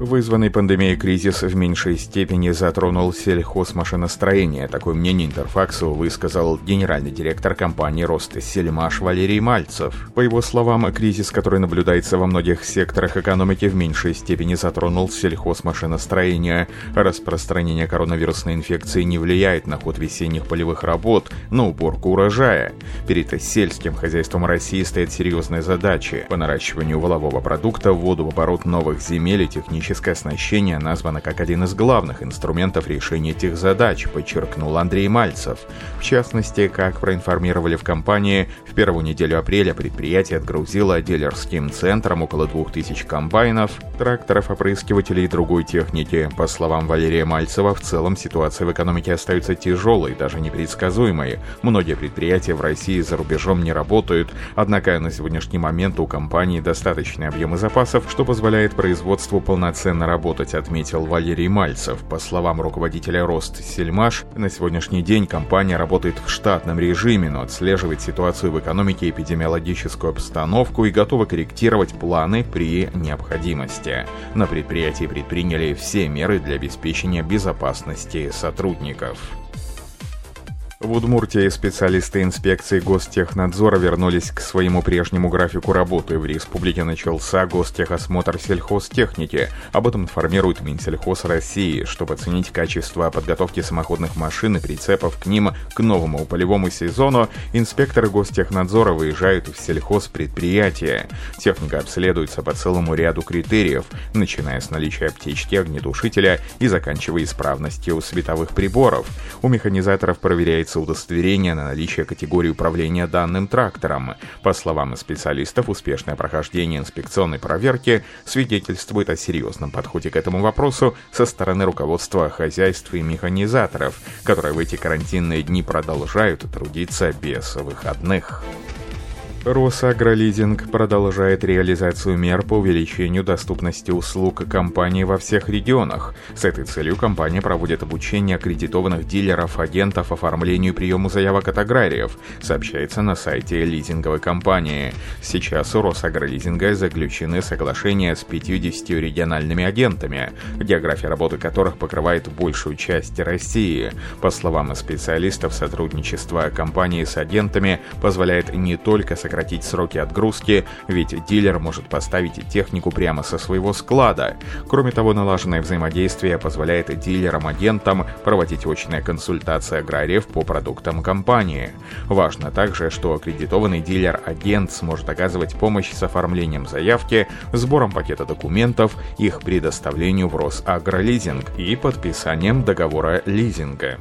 Вызванный пандемией кризис в меньшей степени затронул сельхозмашиностроение. Такое мнение Интерфаксу высказал генеральный директор компании «Ростсельмаш» Валерий Мальцев. По его словам, кризис, который наблюдается во многих секторах экономики, в меньшей степени затронул сельхозмашиностроение. Распространение коронавирусной инфекции не влияет на ход весенних полевых работ, на уборку урожая. Перед сельским хозяйством России стоят серьезные задачи по наращиванию волового продукта, вводу в оборот новых земель и технических Техническое оснащение названо как один из главных инструментов решения этих задач, подчеркнул Андрей Мальцев. В частности, как проинформировали в компании, в первую неделю апреля предприятие отгрузило дилерским центрам около 2000 комбайнов, тракторов, опрыскивателей и другой техники. По словам Валерия Мальцева, в целом ситуация в экономике остается тяжелой, даже непредсказуемой. Многие предприятия в России и за рубежом не работают, однако на сегодняшний момент у компании достаточные объемы запасов, что позволяет производству полноценно полноценно работать, отметил Валерий Мальцев. По словам руководителя Рост Сельмаш, на сегодняшний день компания работает в штатном режиме, но отслеживает ситуацию в экономике, эпидемиологическую обстановку и готова корректировать планы при необходимости. На предприятии предприняли все меры для обеспечения безопасности сотрудников. В Удмуртии специалисты инспекции Гостехнадзора вернулись к своему прежнему графику работы. В республике начался гостехосмотр сельхозтехники. Об этом информирует Минсельхоз России. Чтобы оценить качество подготовки самоходных машин и прицепов к ним к новому полевому сезону, инспекторы Гостехнадзора выезжают в сельхозпредприятия. Техника обследуется по целому ряду критериев, начиная с наличия аптечки, огнетушителя и заканчивая исправностью световых приборов. У механизаторов проверяется появляется удостоверение на наличие категории управления данным трактором. По словам специалистов, успешное прохождение инспекционной проверки свидетельствует о серьезном подходе к этому вопросу со стороны руководства хозяйств и механизаторов, которые в эти карантинные дни продолжают трудиться без выходных. Росагролизинг продолжает реализацию мер по увеличению доступности услуг компании во всех регионах. С этой целью компания проводит обучение аккредитованных дилеров, агентов оформлению и приему заявок от аграриев, сообщается на сайте лизинговой компании. Сейчас у Росагролизинга заключены соглашения с 50 региональными агентами, география работы которых покрывает большую часть России. По словам специалистов, сотрудничество компании с агентами позволяет не только сократить сократить сроки отгрузки, ведь дилер может поставить технику прямо со своего склада. Кроме того, налаженное взаимодействие позволяет дилерам-агентам проводить очные консультации аграриев по продуктам компании. Важно также, что аккредитованный дилер-агент сможет оказывать помощь с оформлением заявки, сбором пакета документов, их предоставлению в Росагролизинг и подписанием договора лизинга.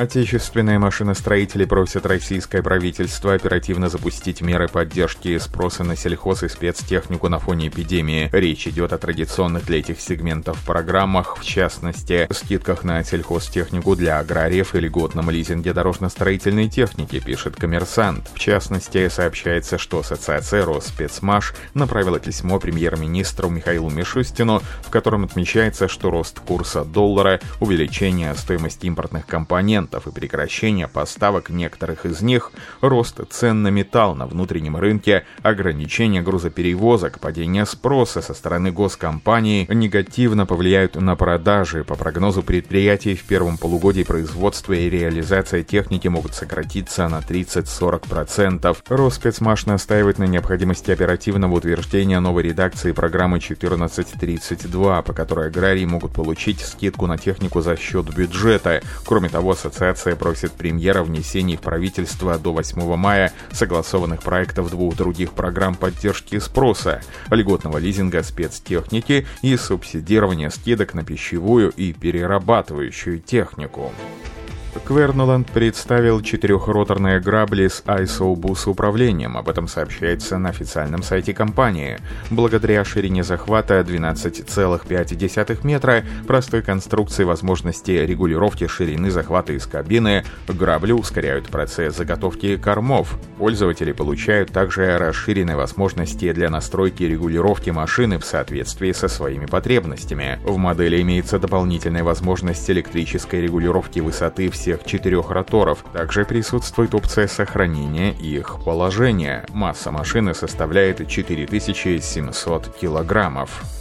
Отечественные машиностроители просят российское правительство оперативно запустить меры поддержки спроса на сельхоз и спецтехнику на фоне эпидемии. Речь идет о традиционных для этих сегментов программах, в частности, скидках на сельхозтехнику для аграриев и льготном лизинге дорожно-строительной техники, пишет коммерсант. В частности, сообщается, что Ассоциация Росспецмаш направила письмо премьер-министру Михаилу Мишустину, в котором отмечается, что рост курса доллара, увеличение стоимости импортных компонентов, компонентов и прекращение поставок некоторых из них, рост цен на металл на внутреннем рынке, ограничение грузоперевозок, падение спроса со стороны госкомпаний негативно повлияют на продажи. По прогнозу предприятий в первом полугодии производства и реализация техники могут сократиться на 30-40%. Роспецмаш настаивает на необходимости оперативного утверждения новой редакции программы 1432, по которой аграрии могут получить скидку на технику за счет бюджета. Кроме того, Ассоциация просит премьера внесений правительство до 8 мая согласованных проектов двух других программ поддержки спроса, льготного лизинга спецтехники и субсидирования скидок на пищевую и перерабатывающую технику. Квернуланд представил четырехроторные грабли с ISO-бус управлением. Об этом сообщается на официальном сайте компании. Благодаря ширине захвата 12,5 метра, простой конструкции возможности регулировки ширины захвата из кабины, грабли ускоряют процесс заготовки кормов. Пользователи получают также расширенные возможности для настройки и регулировки машины в соответствии со своими потребностями. В модели имеется дополнительная возможность электрической регулировки высоты в всех четырех роторов. Также присутствует опция сохранения их положения. Масса машины составляет 4700 килограммов.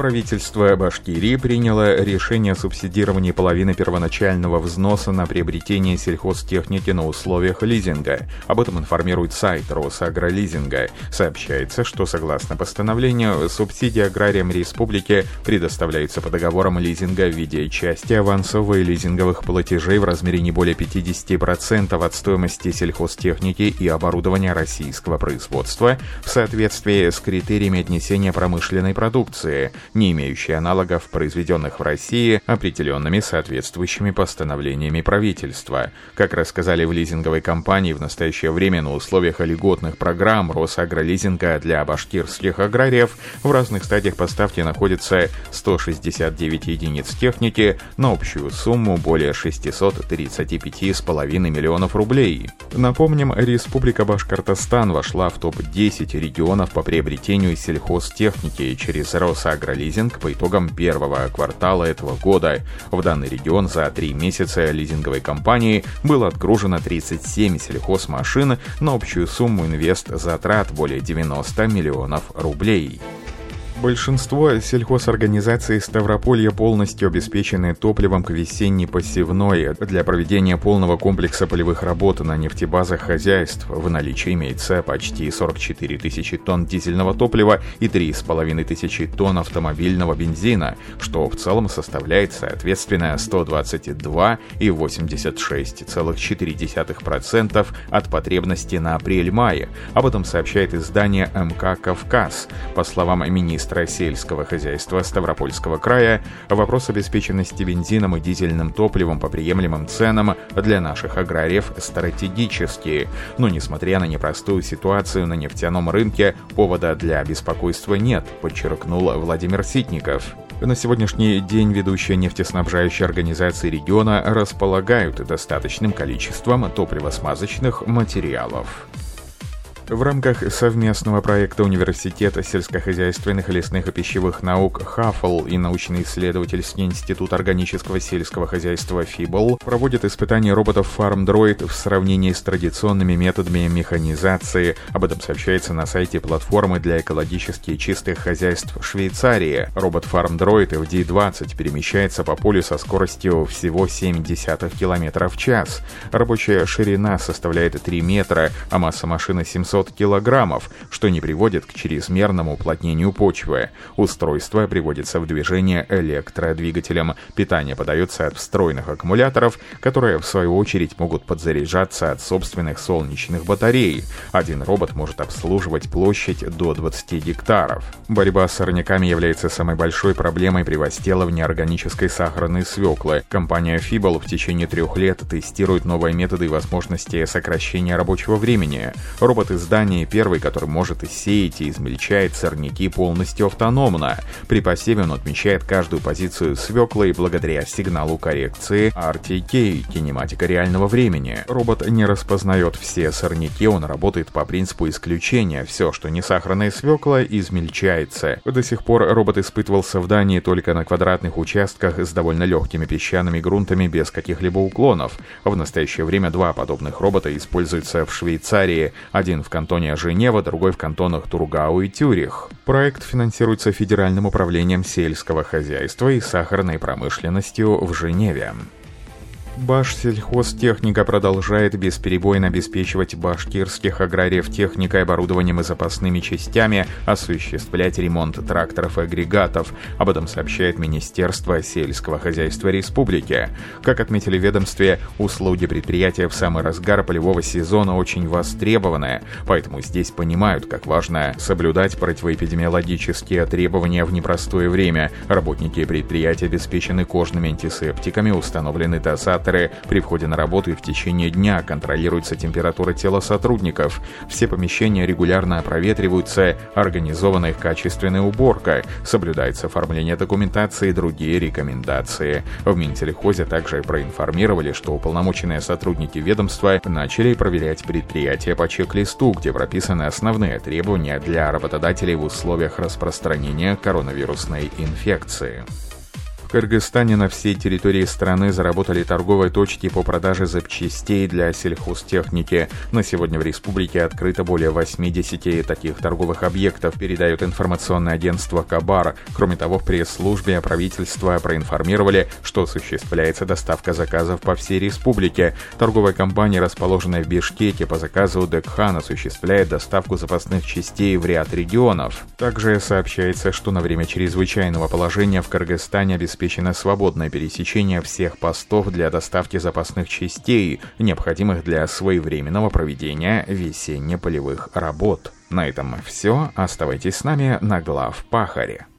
Правительство Башкирии приняло решение о субсидировании половины первоначального взноса на приобретение сельхозтехники на условиях лизинга. Об этом информирует сайт Росагролизинга. Сообщается, что согласно постановлению, субсидии аграриям республики предоставляются по договорам лизинга в виде части авансового и лизинговых платежей в размере не более 50% от стоимости сельхозтехники и оборудования российского производства в соответствии с критериями отнесения промышленной продукции – не имеющие аналогов, произведенных в России определенными соответствующими постановлениями правительства. Как рассказали в лизинговой компании, в настоящее время на условиях льготных программ Росагролизинга для башкирских аграриев в разных стадиях поставки находится 169 единиц техники на общую сумму более 635,5 миллионов рублей. Напомним, Республика Башкортостан вошла в топ-10 регионов по приобретению сельхозтехники через Росагролизинг лизинг по итогам первого квартала этого года. В данный регион за три месяца лизинговой компании было отгружено 37 сельхозмашин на общую сумму инвест-затрат более 90 миллионов рублей. Большинство сельхозорганизаций Ставрополья полностью обеспечены топливом к весенней посевной. Для проведения полного комплекса полевых работ на нефтебазах хозяйств в наличии имеется почти 44 тысячи тонн дизельного топлива и 3,5 тысячи тонн автомобильного бензина, что в целом составляет соответственно 122 и 86,4% от потребности на апрель-мае. Об этом сообщает издание МК «Кавказ». По словам министра министра сельского хозяйства Ставропольского края вопрос обеспеченности бензином и дизельным топливом по приемлемым ценам для наших аграриев стратегический. Но несмотря на непростую ситуацию на нефтяном рынке, повода для беспокойства нет, подчеркнул Владимир Ситников. На сегодняшний день ведущие нефтеснабжающие организации региона располагают достаточным количеством топливосмазочных материалов. В рамках совместного проекта Университета сельскохозяйственных, лесных и пищевых наук ХАФЛ и научно-исследовательский институт органического сельского хозяйства ФИБЛ проводят испытания роботов FarmDroid в сравнении с традиционными методами механизации. Об этом сообщается на сайте платформы для экологически чистых хозяйств Швейцарии. Робот FarmDroid FD20 перемещается по полю со скоростью всего 0,7 км в час. Рабочая ширина составляет 3 метра, а масса машины 700 500 килограммов, что не приводит к чрезмерному уплотнению почвы. Устройство приводится в движение электродвигателем. Питание подается от встроенных аккумуляторов, которые в свою очередь могут подзаряжаться от собственных солнечных батарей. Один робот может обслуживать площадь до 20 гектаров. Борьба с сорняками является самой большой проблемой при возделывании органической сахарной свеклы. Компания Fibel в течение трех лет тестирует новые методы и возможности сокращения рабочего времени. Робот из здании первый, который может сеять и измельчает сорняки полностью автономно. При посеве он отмечает каждую позицию свеклы и благодаря сигналу коррекции RTK, кинематика реального времени. Робот не распознает все сорняки, он работает по принципу исключения. Все, что не сахарная свекла, измельчается. До сих пор робот испытывался в Дании только на квадратных участках с довольно легкими песчаными грунтами без каких-либо уклонов. В настоящее время два подобных робота используются в Швейцарии, один в кантоне Женева, другой в кантонах Тургау и Тюрих. Проект финансируется Федеральным управлением сельского хозяйства и сахарной промышленностью в Женеве. Башсельхозтехника продолжает бесперебойно обеспечивать башкирских аграриев техникой, оборудованием и запасными частями, осуществлять ремонт тракторов и агрегатов. Об этом сообщает Министерство сельского хозяйства республики. Как отметили в ведомстве, услуги предприятия в самый разгар полевого сезона очень востребованы, поэтому здесь понимают, как важно соблюдать противоэпидемиологические требования в непростое время. Работники предприятия обеспечены кожными антисептиками, установлены дозаторы Операторы при входе на работу и в течение дня контролируется температура тела сотрудников. Все помещения регулярно проветриваются, организована их качественная уборка, соблюдается оформление документации и другие рекомендации. В Минтелехозе также проинформировали, что уполномоченные сотрудники ведомства начали проверять предприятия по чек-листу, где прописаны основные требования для работодателей в условиях распространения коронавирусной инфекции. Кыргызстане на всей территории страны заработали торговые точки по продаже запчастей для сельхозтехники. На сегодня в республике открыто более 80 таких торговых объектов, передает информационное агентство «Кабар». Кроме того, в пресс-службе правительства проинформировали, что осуществляется доставка заказов по всей республике. Торговая компания, расположенная в Бишкеке, по заказу Декхан осуществляет доставку запасных частей в ряд регионов. Также сообщается, что на время чрезвычайного положения в Кыргызстане обеспечено обеспечено свободное пересечение всех постов для доставки запасных частей, необходимых для своевременного проведения весенне-полевых работ. На этом все. Оставайтесь с нами на глав Пахаре.